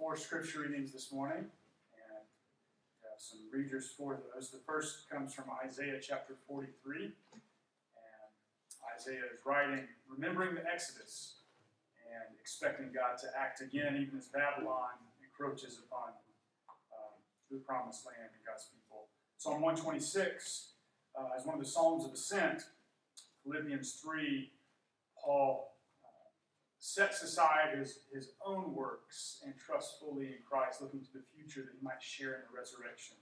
four scripture readings this morning, and have some readers for those. The first comes from Isaiah chapter 43, and Isaiah is writing, remembering the Exodus, and expecting God to act again, even as Babylon encroaches upon um, the promised land and God's people. Psalm 126 uh, is one of the Psalms of Ascent. Philippians 3, Paul sets aside his, his own works and trusts fully in Christ, looking to the future that he might share in the resurrection.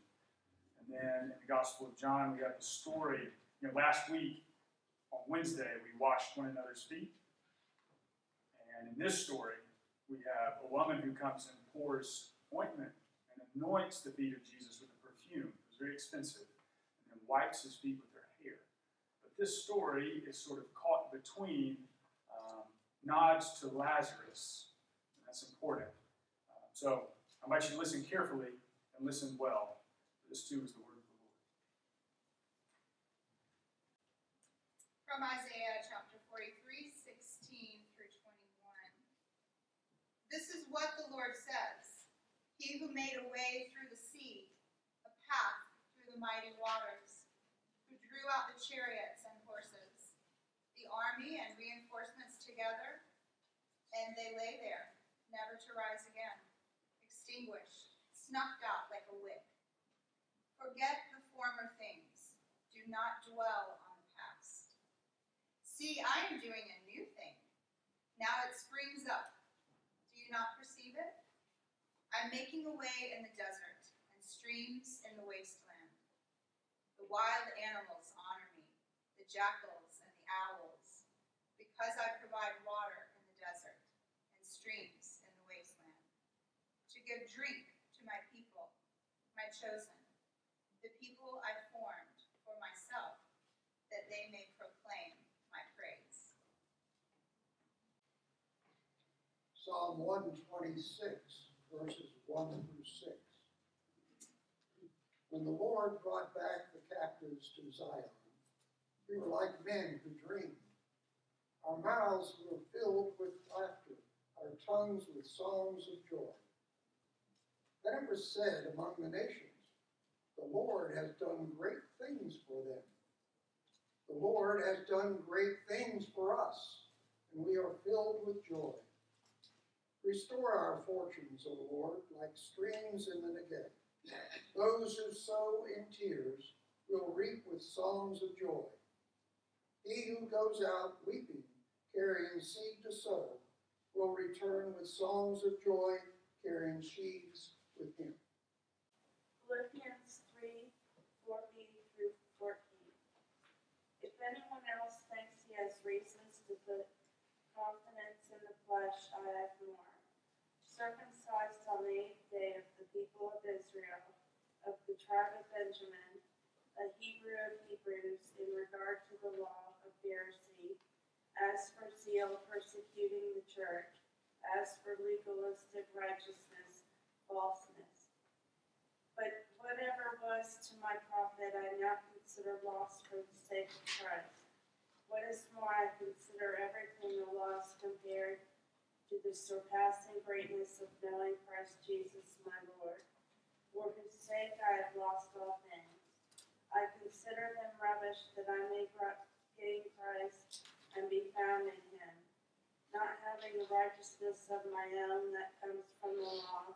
And then in the Gospel of John, we have the story. You know, last week on Wednesday, we washed one another's feet. And in this story, we have a woman who comes and pours ointment and anoints the feet of Jesus with a perfume. It was very expensive. And then wipes his feet with her hair. But this story is sort of caught between to Lazarus. And that's important. Uh, so I invite you to listen carefully and listen well. This too is the word of the Lord. From Isaiah chapter 43, 16 through 21. This is what the Lord says He who made a way through the sea, a path through the mighty waters, who drew out the chariots and horses, the army and reinforcements together, and they lay there, never to rise again, extinguished, snuffed out like a wick. Forget the former things, do not dwell on the past. See, I am doing a new thing. Now it springs up. Do you not perceive it? I'm making a way in the desert and streams in the wasteland. The wild animals honor me, the jackals and the owls, because I provide water in the desert and streams in the wasteland, to give drink to my people, my chosen, the people I formed for myself, that they may proclaim my praise. Psalm 126, verses 1 through 6. When the Lord brought back the captives to Zion, we were like men who dream. Our mouths were filled with laughter, our tongues with songs of joy. Then it was said among the nations, The Lord has done great things for them. The Lord has done great things for us, and we are filled with joy. Restore our fortunes, O Lord, like streams in the Negev. Those who sow in tears will reap with songs of joy. He who goes out weeping, carrying seed to sow, will return with songs of joy, carrying sheaves with him. Philippians 3 4b through 14. If anyone else thinks he has reasons to put confidence in the flesh, I have more. Circumcised on the eighth day of the people of Israel, of the tribe of Benjamin, a Hebrew of Hebrews, in regard to the law of Pharisee, as for zeal persecuting the church, as for legalistic righteousness, falseness. But whatever was to my profit, I now consider loss for the sake of Christ. What is more, I consider everything a loss compared to the surpassing greatness of knowing Christ Jesus my Lord, for whose sake I have lost all things. I consider them rubbish that I may gain Christ and be found in him, not having the righteousness of my own that comes from the law,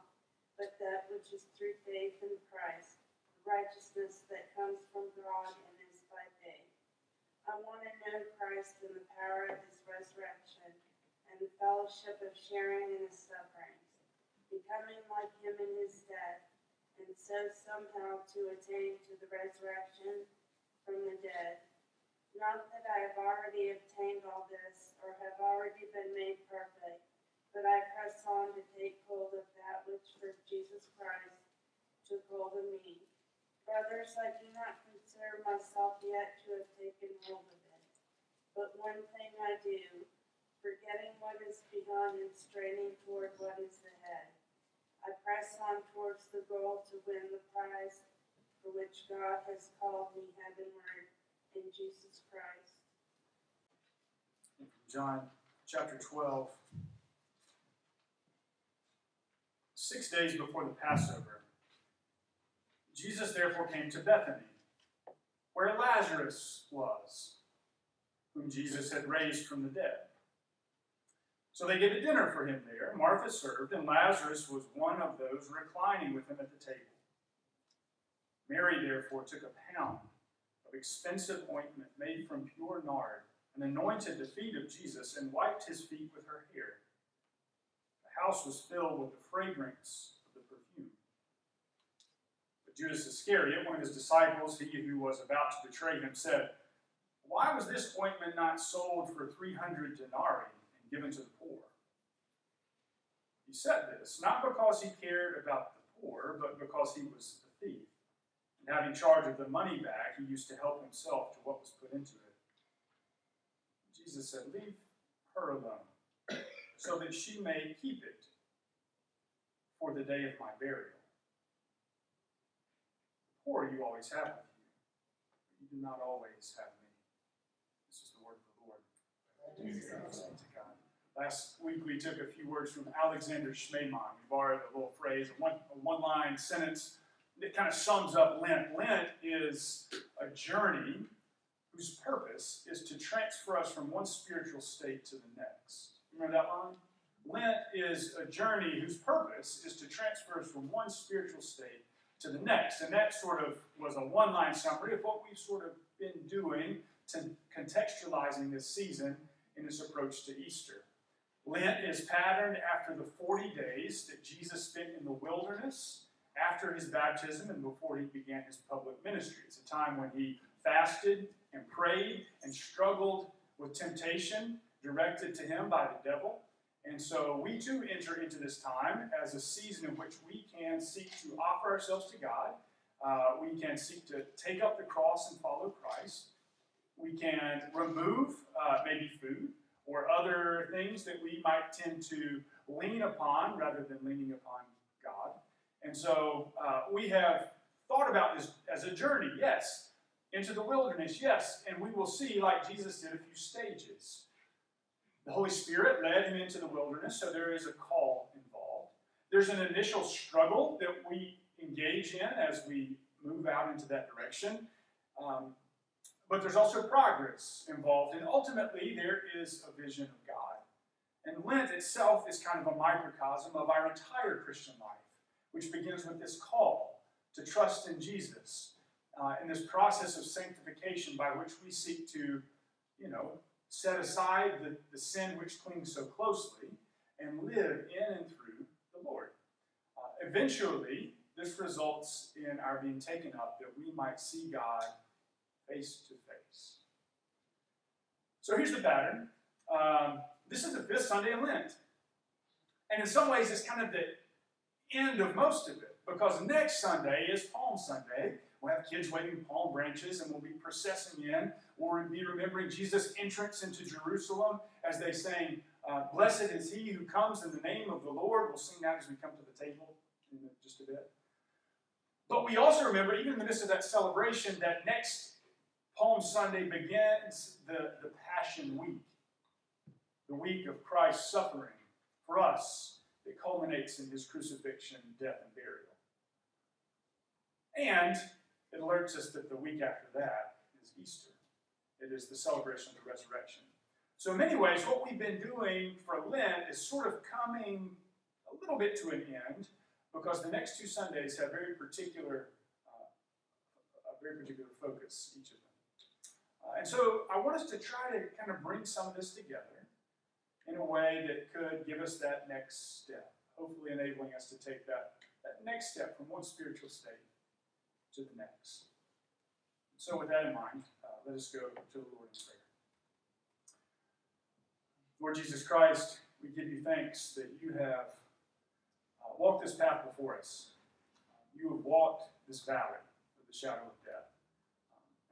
but that which is through faith in Christ, the righteousness that comes from God and is by faith. I want to know Christ in the power of his resurrection and the fellowship of sharing in his sufferings, becoming like him in his death, and so somehow to attain to the resurrection from the dead. Not that I have already obtained all this, or have already been made perfect, but I press on to take hold of that which for Jesus Christ took hold of me. Brothers, I do not consider myself yet to have taken hold of it. But one thing I do, forgetting what is behind and straining toward what is ahead. I press on towards the goal to win the prize for which God has called me heavenward in Jesus Christ. John chapter 12. six days before the Passover. Jesus therefore came to Bethany, where Lazarus was, whom Jesus had raised from the dead. So they gave a dinner for him there. Martha served, and Lazarus was one of those reclining with him at the table. Mary therefore took a pound of expensive ointment made from pure nard and anointed the feet of Jesus and wiped his feet with her hair. The house was filled with the fragrance of the perfume. But Judas Iscariot, one of his disciples, he who was about to betray him, said, Why was this ointment not sold for 300 denarii and given to the poor? He said this not because he cared about the poor, but because he was a thief. And having charge of the money bag, he used to help himself to what was put into it. Jesus said, Leave her alone, so that she may keep it for the day of my burial. The poor you always have with you, but you do not always have me. This is the word of the Lord. Last week we took a few words from Alexander Schmemann. We borrowed a little phrase, a one, a one line sentence that kind of sums up Lent. Lent is a journey whose purpose is to transfer us from one spiritual state to the next. Remember that line? Lent is a journey whose purpose is to transfer us from one spiritual state to the next. And that sort of was a one line summary of what we've sort of been doing to contextualizing this season in this approach to Easter. Lent is patterned after the 40 days that Jesus spent in the wilderness after his baptism and before he began his public ministry. It's a time when he fasted and prayed and struggled with temptation directed to him by the devil. And so we too enter into this time as a season in which we can seek to offer ourselves to God. Uh, we can seek to take up the cross and follow Christ. We can remove uh, maybe food or other things that we might tend to lean upon rather than leaning upon. And so uh, we have thought about this as a journey, yes, into the wilderness, yes, and we will see, like Jesus did, a few stages. The Holy Spirit led him into the wilderness, so there is a call involved. There's an initial struggle that we engage in as we move out into that direction. Um, but there's also progress involved, and ultimately there is a vision of God. And Lent itself is kind of a microcosm of our entire Christian life, which begins with this call to trust in Jesus uh, in this process of sanctification by which we seek to, you know, set aside the, the sin which clings so closely and live in and through the Lord. Uh, eventually, this results in our being taken up that we might see God face to face. So here's the pattern. Um, this is the fifth Sunday in Lent. And in some ways, it's kind of the end of most of it because next Sunday is Palm Sunday. We'll have kids waving palm branches and we'll be processing in. We'll be remembering Jesus' entrance into Jerusalem as they sing, uh, Blessed is he who comes in the name of the Lord. We'll sing that as we come to the table in just a bit. But we also remember, even in the midst of that celebration, that next Palm Sunday begins the, the Passion Week, the week of Christ's suffering for us that culminates in his crucifixion, death, and burial. And it alerts us that the week after that is Easter. It is the celebration of the resurrection. So, in many ways, what we've been doing for Lent is sort of coming a little bit to an end because the next two Sundays have very particular, uh, a very particular focus, each of them. Uh, and so, I want us to try to kind of bring some of this together in a way that could give us that next step, hopefully enabling us to take that, that next step from one spiritual state to the next. So, with that in mind, uh, let us go to the Lord in prayer. Lord Jesus Christ, we give you thanks that you have uh, walked this path before us. You have walked this valley of the shadow of death.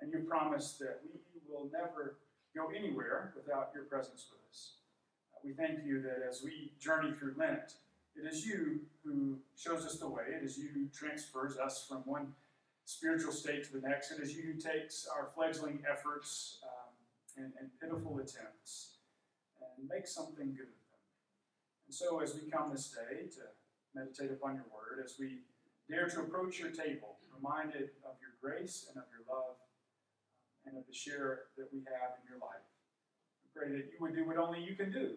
And you promised that we will never go anywhere without your presence with us. We thank you that as we journey through Lent, it is you who shows us the way. It is you who transfers us from one spiritual state to the next. It is you who takes our fledgling efforts um, and, and pitiful attempts and makes something good of them. And so, as we come this day to meditate upon your word, as we dare to approach your table, reminded of your grace and of your love and of the share that we have in your life. We pray that you would do what only you can do,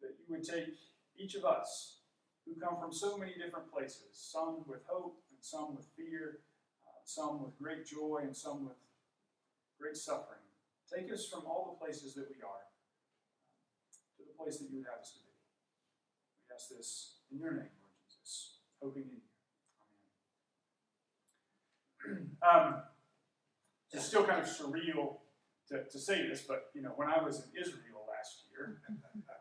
that you would take each of us who come from so many different places, some with hope and some with fear, uh, some with great joy and some with great suffering. Take us from all the places that we are to the place that you would have us to be. We ask this in your name, Lord Jesus, hoping in you. Amen. um, it's still kind of surreal to, to say this, but you know, when I was in Israel last year, uh,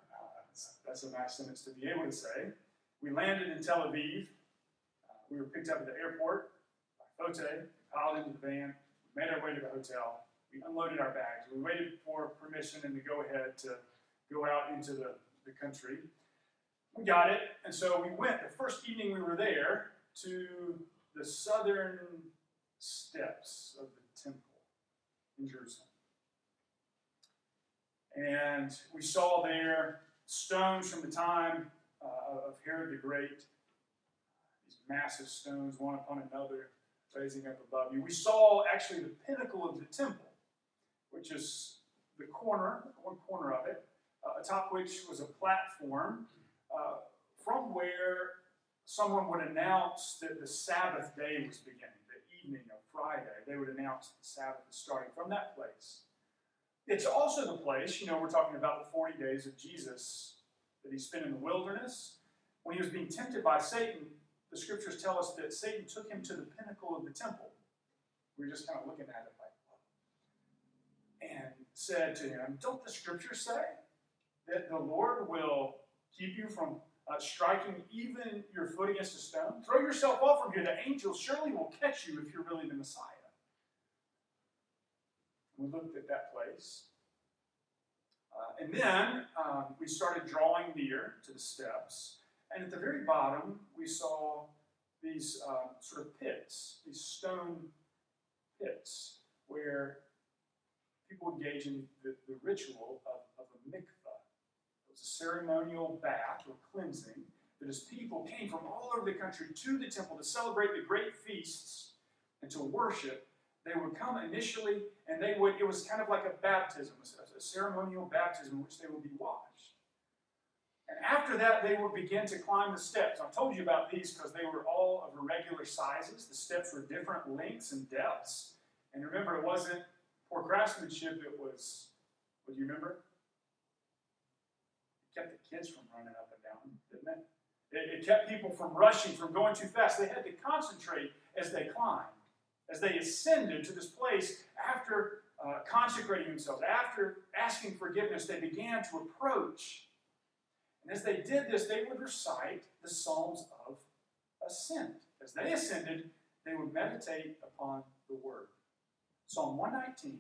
that's, a nice sentence to be able to say. We landed in Tel Aviv. Uh, we were picked up at the airport by Fote, piled into the van, made our way to the hotel. We unloaded our bags. We waited for permission and to go ahead to go out into the, the country. We got it, and so we went the first evening we were there to the southern steps of the temple in Jerusalem. And we saw there stones from the time uh, of Herod the Great, these massive stones, one upon another, raising up above you. We saw actually the pinnacle of the temple, which is the corner, one corner of it, uh, atop which was a platform uh, from where someone would announce that the Sabbath day was beginning, the evening of Friday. They would announce the Sabbath starting from that place. It's also the place, you know, we're talking about the 40 days of Jesus that he spent in the wilderness. When he was being tempted by Satan, the scriptures tell us that Satan took him to the pinnacle of the temple. We were just kind of looking at it like, Whoa. and said to him, Don't the scriptures say that the Lord will keep you from uh, striking even your foot against a stone? Throw yourself off from here. The angels surely will catch you if you're really the Messiah. We looked at that place. Uh, and then um, we started drawing near to the steps. And at the very bottom, we saw these uh, sort of pits, these stone pits, where people engage in the, the ritual of, of a mikvah. It was a ceremonial bath or cleansing that as people came from all over the country to the temple to celebrate the great feasts and to worship, they would come initially and they would, it was kind of like a baptism, a ceremonial baptism in which they would be washed. And after that, they would begin to climb the steps. I told you about these because they were all of irregular sizes. The steps were different lengths and depths. And remember, it wasn't poor craftsmanship, it was, what do you remember? It kept the kids from running up and down, didn't it? It, it kept people from rushing, from going too fast. They had to concentrate as they climbed as they ascended to this place after uh, consecrating themselves, after asking forgiveness, they began to approach. And as they did this, they would recite the Psalms of Ascent. As they ascended, they would meditate upon the Word. Psalm 119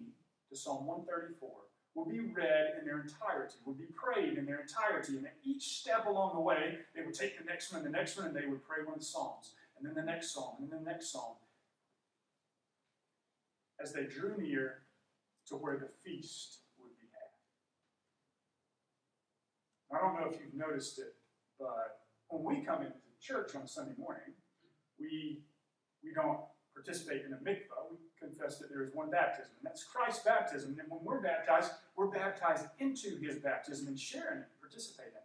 to Psalm 134 would be read in their entirety, would be prayed in their entirety. And at each step along the way, they would take the next one and the next one, and they would pray one of the Psalms, and then the next Psalm, and then the next Psalm as they drew near to where the feast would be had. I don't know if you've noticed it, but when we come into church on Sunday morning, we, we don't participate in a mikvah. We confess that there is one baptism, and that's Christ's baptism. And when we're baptized, we're baptized into his baptism and share in it, participate in it.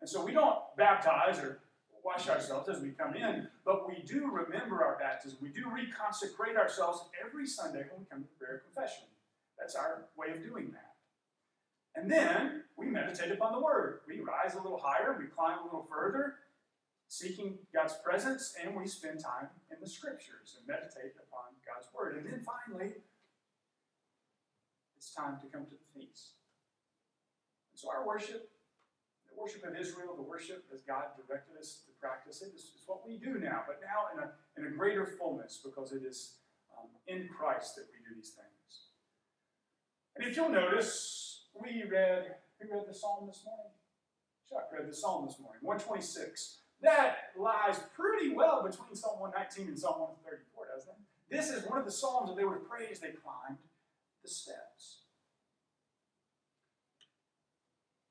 And so we don't baptize or wash ourselves as we come in, but we do remember our baptism. We do reconsecrate ourselves every Sunday when we come to prayer confession. That's our way of doing that. And then we meditate upon the Word. We rise a little higher, we climb a little further, seeking God's presence, and we spend time in the Scriptures and meditate upon God's Word. And then finally, it's time to come to the feast. And so our worship worship of Israel, the worship as God directed us to practice it, is, is what we do now, but now in a, in a greater fullness because it is um, in Christ that we do these things. And if you'll notice, we read, we read the psalm this morning. Chuck read the psalm this morning, 126. That lies pretty well between Psalm 119 and Psalm 134, doesn't it? This is one of the psalms that they would pray as they climbed the steps.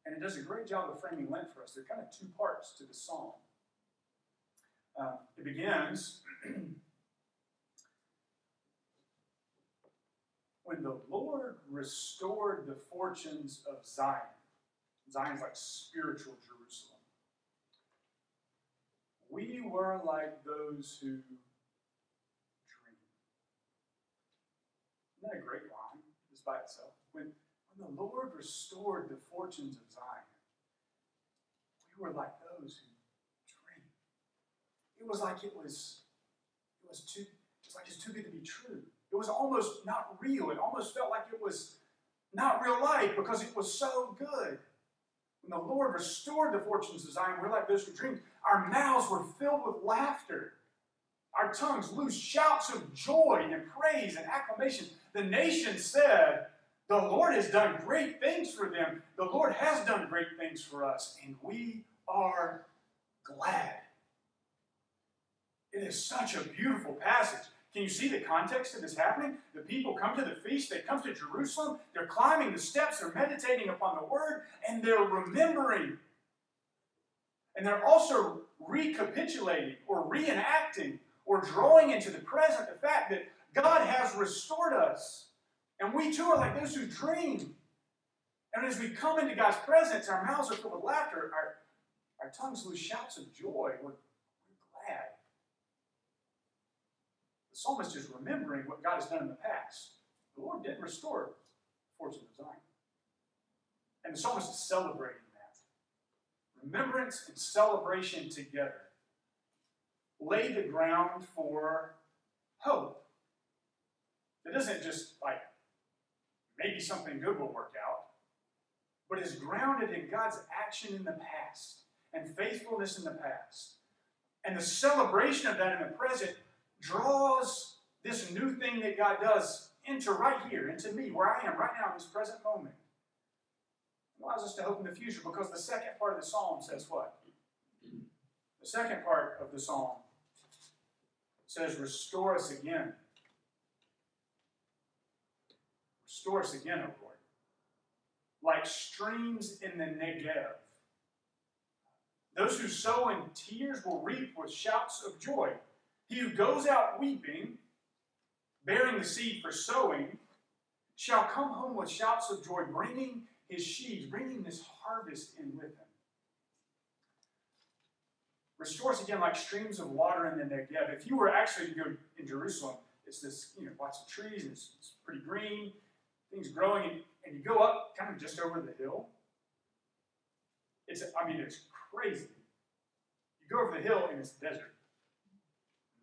And it does a great job of framing Lent for us. There are kind of two parts to the psalm. Uh, it begins when the Lord restored the fortunes of Zion. Zion's like spiritual Jerusalem. We were like those who dream. Isn't that a great line, just by itself? When the Lord restored the fortunes of Zion, we were like those who dream. It was like it was, it was too, it's like it's too good to be true. It was almost not real. It almost felt like it was not real life because it was so good. When the Lord restored the fortunes of Zion, we're like those who dreamed. Our mouths were filled with laughter. Our tongues loose shouts of joy and praise and acclamation. The nation said, The Lord has done great things for them. The Lord has done great things for us, and we are glad. It is such a beautiful passage. Can you see the context of this happening? The people come to the feast, they come to Jerusalem, they're climbing the steps, they're meditating upon the word, and they're remembering. And they're also recapitulating or reenacting or drawing into the present the fact that God has restored us. And we too are like those who dream. And as we come into God's presence, our mouths are filled with laughter, our, our tongues lose shouts of joy. We're, we're glad. The psalmist is remembering what God has done in the past. The Lord did restore fortunes of Zion. And the psalmist is celebrating that. Remembrance and celebration together lay the ground for hope. It isn't just like maybe something good will work out, but is grounded in God's action in the past and faithfulness in the past. And the celebration of that in the present draws this new thing that God does into right here, into me, where I am right now in this present moment. It allows us to hope in the future because the second part of the psalm says what? The second part of the psalm says, Restore us again. Restore us again, O Lord. Like streams in the Negev. Those who sow in tears will reap with shouts of joy. He who goes out weeping, bearing the seed for sowing, shall come home with shouts of joy, bringing his sheaves, bringing this harvest in with him. Restore us again like streams of water in the Negev. If you were actually to go in Jerusalem, it's this, you know, lots of trees, and it's, it's pretty green, things growing, and, and you go up kind of just over the hill. It's, I mean, it's crazy. You go over the hill and it's desert.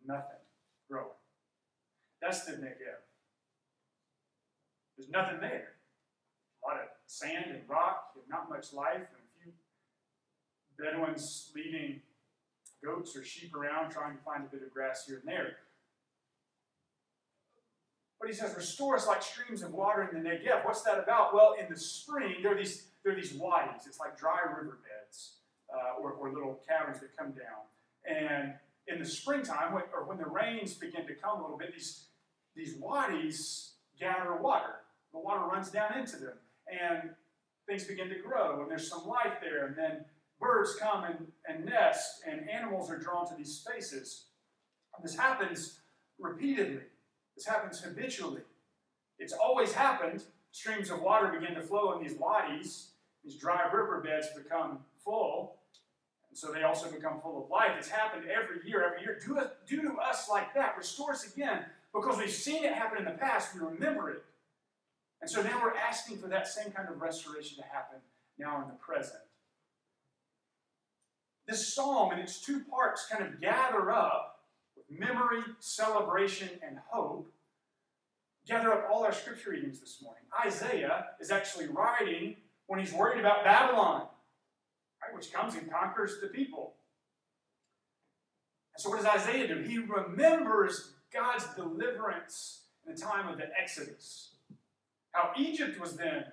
Nothing growing. That's the Negev. There's nothing there. A lot of sand and rock, and not much life, and a few Bedouins leading goats or sheep around trying to find a bit of grass here and there. But he says, restore us like streams of water in the Negev. What's that about? Well, in the spring, there are these, there are these wadis. It's like dry riverbeds uh, or, or little caverns that come down. And in the springtime, when, or when the rains begin to come a little bit, these, these wadis gather water. The water runs down into them. And things begin to grow, and there's some life there. And then birds come and, and nest, and animals are drawn to these spaces. And this happens repeatedly. This happens habitually. It's always happened. Streams of water begin to flow in these wadis. These dry riverbeds become full. And so they also become full of life. It's happened every year, every year. Do, do to us like that. Restore us again. Because we've seen it happen in the past, we remember it. And so now we're asking for that same kind of restoration to happen now in the present. This psalm and its two parts kind of gather up memory, celebration, and hope. Gather up all our scripture readings this morning. Isaiah is actually writing when he's worried about Babylon, right, which comes and conquers the people. And so, what does Isaiah do? He remembers God's deliverance in the time of the Exodus. How Egypt was then,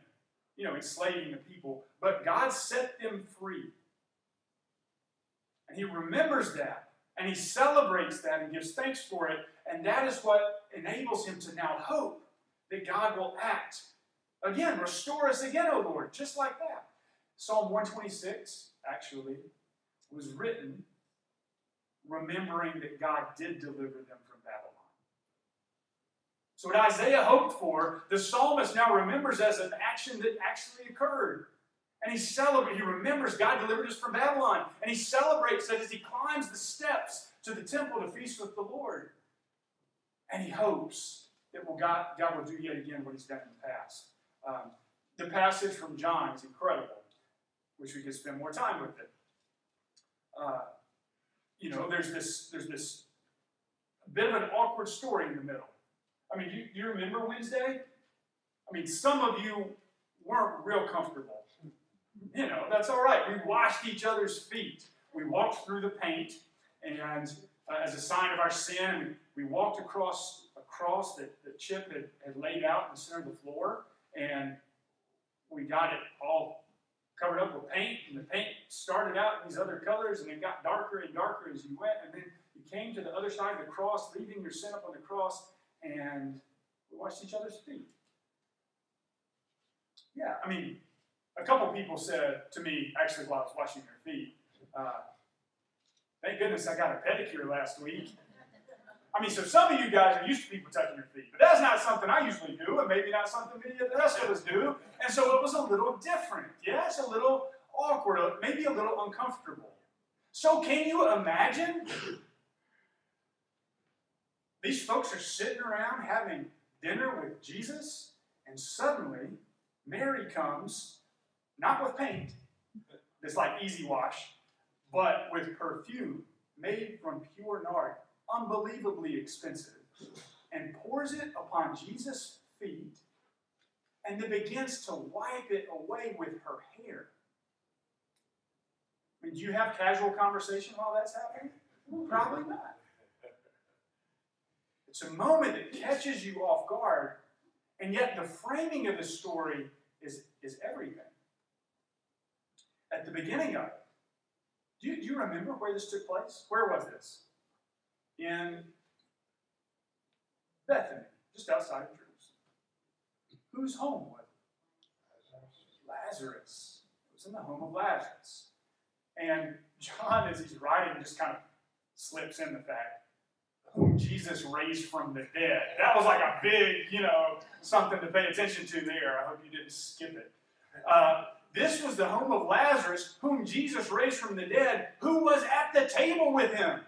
you know, enslaving the people, but God set them free. And he remembers that, and he celebrates that and gives thanks for it, and that is what enables him to now hope that God will act. Again, restore us again, O Lord, just like that. Psalm 126, actually, was written remembering that God did deliver them from Babylon. So, what Isaiah hoped for, the psalmist now remembers as an action that actually occurred. And he celebrates, he remembers God delivered us from Babylon. And he celebrates that as he climbs the steps to the temple to feast with the Lord. And he hopes that will God, God will do yet again what he's done in the past. Um, the passage from John is incredible. Wish we could spend more time with it. Uh, you know, there's this there's this bit of an awkward story in the middle. I mean, you, you remember Wednesday? I mean, some of you weren't real comfortable. You know, that's all right. We washed each other's feet. We walked through the paint, and uh, as a sign of our sin, we, walked across a cross that, that Chip had, had laid out in the center of the floor, and we got it all covered up with paint, and the paint started out in these other colors, and it got darker and darker as you went, and then you came to the other side of the cross, leaving your sin up on the cross, and we washed each other's feet. Yeah, I mean, a couple people said to me, actually, while I was washing their feet, uh, thank goodness I got a pedicure last week. I mean, so some of you guys are used to people touching your feet, but that's not something I usually do, and maybe not something many of the rest of us do. And so it was a little different. Yes, a little awkward, maybe a little uncomfortable. So can you imagine? These folks are sitting around having dinner with Jesus, and suddenly Mary comes, not with paint, this like easy wash, but with perfume made from pure nard unbelievably expensive, and pours it upon Jesus' feet, and then begins to wipe it away with her hair. I mean, do you have casual conversation while that's happening? Probably not. It's a moment that catches you off guard, and yet the framing of the story is, is everything. At the beginning of it, do you, do you remember where this took place? Where was this? in Bethany, just outside of Jerusalem. Whose home was it? Lazarus. It was in the home of Lazarus. And John, as he's writing, just kind of slips in the fact whom Jesus raised from the dead. That was like a big, you know, something to pay attention to there. I hope you didn't skip it. Uh, this was the home of Lazarus, whom Jesus raised from the dead, who was at the table with him.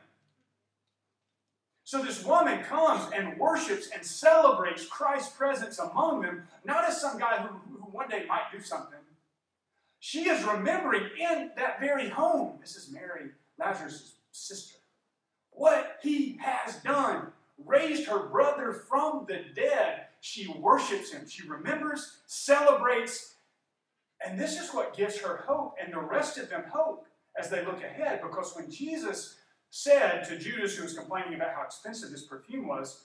So this woman comes and worships and celebrates Christ's presence among them, not as some guy who, who one day might do something. She is remembering in that very home, this is Mary, Lazarus' sister, what he has done. Raised her brother from the dead. She worships him. She remembers, celebrates, and this is what gives her hope and the rest of them hope as they look ahead. Because when Jesus said to Judas, who was complaining about how expensive this perfume was,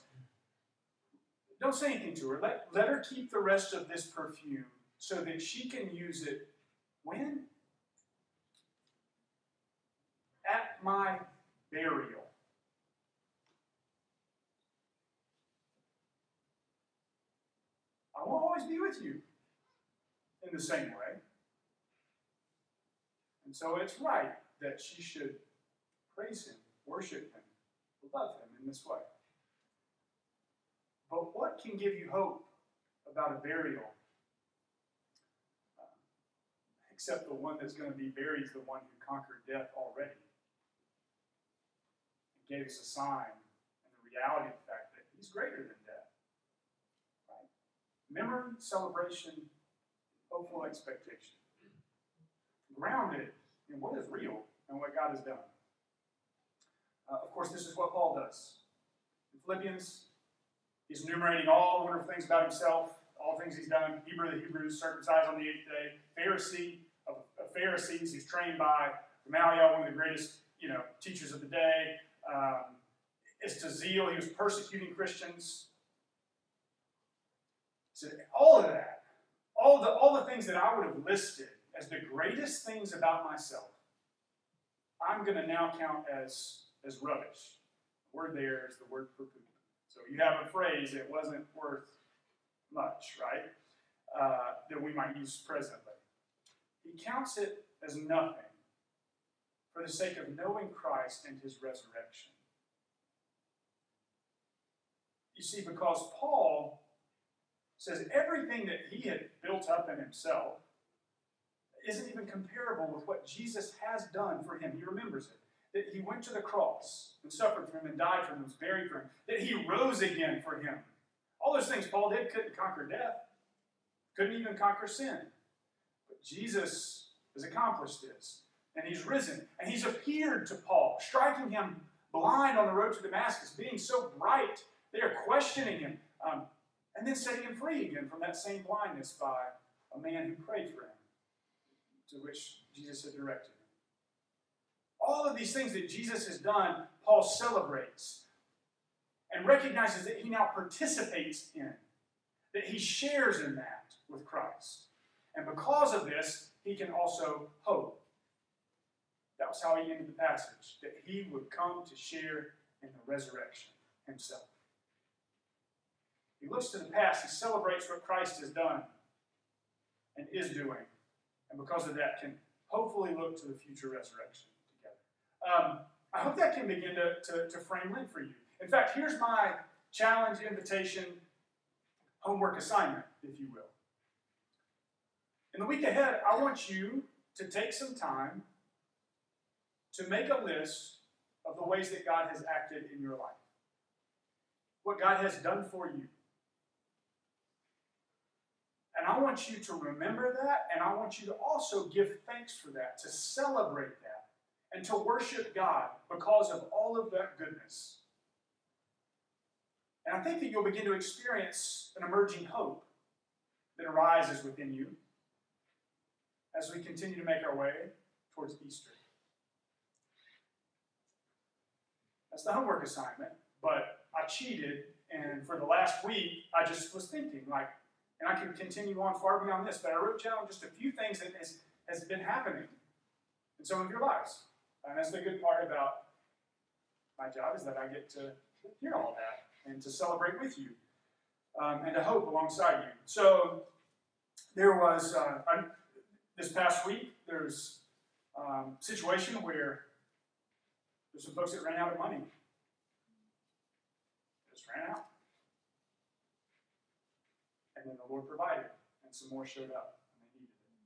don't say anything to her. Let, let her keep the rest of this perfume so that she can use it when? At my burial. I won't always be with you in the same way. And so it's right that she should praise Him, worship Him, love Him in this way. But what can give you hope about a burial? Uh, except the one that's going to be buried is the one who conquered death already. And gave us a sign and the reality of the fact that He's greater than death. Right? Memory, celebration, hopeful expectation. Grounded in what is real and what God has done. Uh, of course, this is what Paul does. In Philippians, he's enumerating all the wonderful things about himself, all the things he's done. Hebrew the Hebrews, circumcised on the eighth day, Pharisee of, of Pharisees, he's trained by Gamaliel, one of the greatest you know, teachers of the day. Um, to zeal, he was persecuting Christians. So all of that, all the, all the things that I would have listed as the greatest things about myself, I'm going to now count as as rubbish. The word there is the word for poop. So you have a phrase that wasn't worth much, right? Uh, that we might use presently. He counts it as nothing for the sake of knowing Christ and his resurrection. You see, because Paul says everything that he had built up in himself isn't even comparable with what Jesus has done for him. He remembers it. That he went to the cross and suffered for him and died for him and was buried for him. That he rose again for him. All those things Paul did couldn't conquer death, couldn't even conquer sin. But Jesus has accomplished this. And he's risen. And he's appeared to Paul, striking him blind on the road to Damascus, being so bright. They are questioning him. Um, and then setting him free again from that same blindness by a man who prayed for him, to which Jesus had directed him. All of these things that Jesus has done, Paul celebrates and recognizes that he now participates in, that he shares in that with Christ. And because of this, he can also hope. That was how he ended the passage, that he would come to share in the resurrection himself. He looks to the past, he celebrates what Christ has done and is doing, and because of that, can hopefully look to the future resurrection together. Um, I hope that can begin to, to, to frame Lent for you. In fact, here's my challenge, invitation, homework assignment, if you will. In the week ahead, I want you to take some time to make a list of the ways that God has acted in your life, what God has done for you. And I want you to remember that, and I want you to also give thanks for that, to celebrate that, and to worship God because of all of that goodness. And I think that you'll begin to experience an emerging hope that arises within you as we continue to make our way towards Easter. That's the homework assignment, but I cheated, and for the last week, I just was thinking, like, and I can continue on far beyond this, but I wrote down just a few things that has, has been happening in some of your lives. And that's the good part about my job is that I get to hear all that and to celebrate with you um, and to hope alongside you. So there was uh, this past week. There's a um, situation where there's some folks that ran out of money. Just ran out. And then the Lord provided, and some more showed up, and they needed it.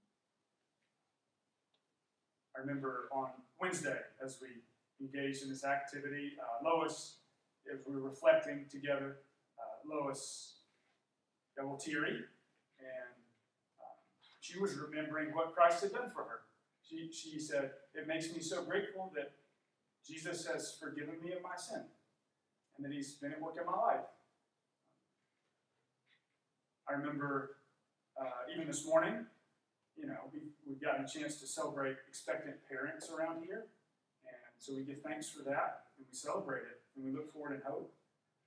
I remember on Wednesday, as we engaged in this activity, uh, Lois, as we were reflecting together, uh, Lois got a little teary, and um, she was remembering what Christ had done for her. She, she said, It makes me so grateful that Jesus has forgiven me of my sin, and that He's been at work in my life. I remember uh, even this morning, you know, we, we've gotten a chance to celebrate expectant parents around here. And so we give thanks for that, and we celebrate it, and we look forward in hope.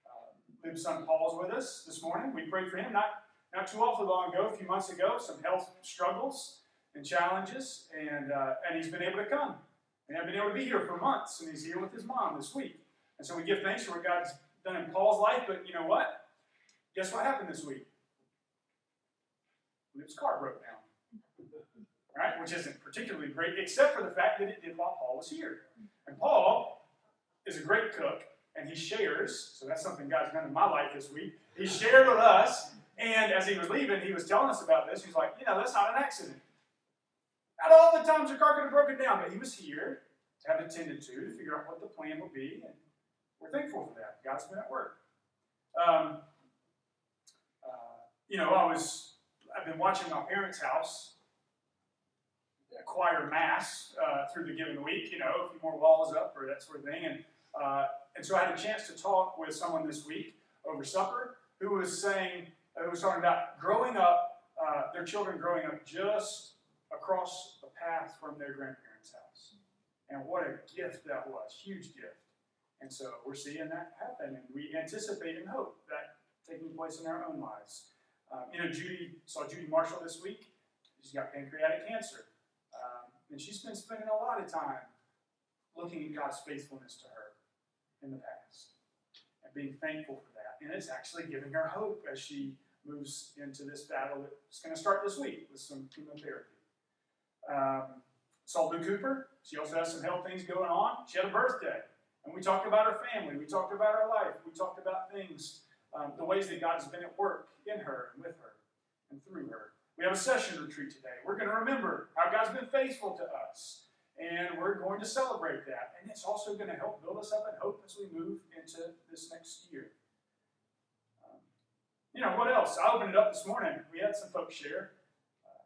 Uh, son Paul's with us this morning. We prayed for him not, not too awfully long ago, a few months ago, some health struggles and challenges, and, uh, and he's been able to come. And I've been able to be here for months, and he's here with his mom this week. And so we give thanks for what God's done in Paul's life, but you know what? Guess what happened this week? His car broke down. Right? Which isn't particularly great, except for the fact that it did while Paul was here. And Paul is a great cook, and he shares, so that's something God's done in my life this week. He shared with us, and as he was leaving, he was telling us about this. He's like, you know, that's not an accident. Not all the times your car could have broken down, but he was here to have attended to, to figure out what the plan will be, and we're thankful for that. God's been at work. Um, uh, you know, I was, I've been watching my parents' house acquire mass uh, through the given week, you know, a few more walls up or that sort of thing. And, uh, and so I had a chance to talk with someone this week over supper who was saying, who was talking about growing up, uh, their children growing up just across the path from their grandparents' house. And what a gift that was, huge gift. And so we're seeing that happen, and we anticipate and hope that taking place in our own lives. Um, you know, Judy saw Judy Marshall this week. She's got pancreatic cancer. Um, and she's been spending a lot of time looking at God's faithfulness to her in the past and being thankful for that. And it's actually giving her hope as she moves into this battle that's going to start this week with some chemotherapy. Um, Saw Lou Cooper. She also has some health things going on. She had a birthday. And we talked about her family. We talked about her life. We talked about things, um, the ways that God has been at work in her and with her and through her. We have a session retreat today. We're going to remember how God's been faithful to us. And we're going to celebrate that. And it's also going to help build us up in hope as we move into this next year. Um, you know, what else? I opened it up this morning. We had some folks share. Uh,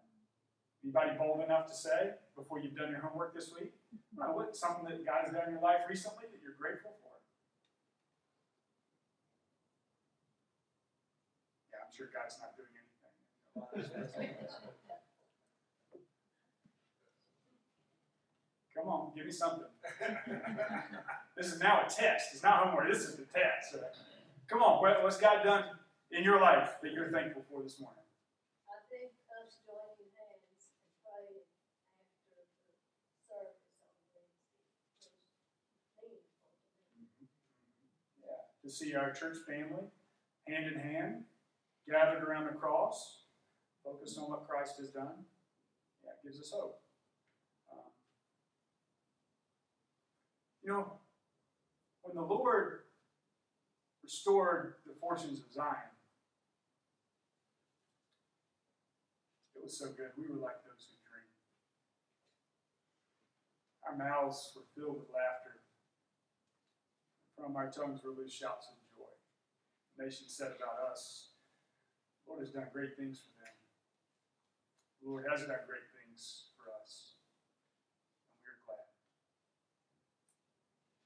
anybody bold enough to say before you've done your homework this week? Uh, what something that God has done in your life recently that you're grateful for? Yeah, I'm sure God's not doing anything. Come on, give me something. this is now a test. It's not homework. This is the test. Come on, what, what's God done in your life that you're thankful for this morning? I think us joining hands and praying after the service on Wednesday was meaningful. Yeah, to see our church family hand in hand, gathered around the cross, focused on what Christ has done. Yeah, it gives us hope. Um, you know, when the Lord restored the fortunes of Zion, it was so good. We were like those who dream. Our mouths were filled with laughter. From our tongues were loose shouts of joy. The nation said about us, Lord has done great things for them. The Lord has done great things for us. And we are glad.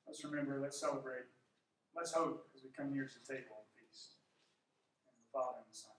Let's remember, let's celebrate, let's hope as we come near to the table and feast. And the Father and the Son.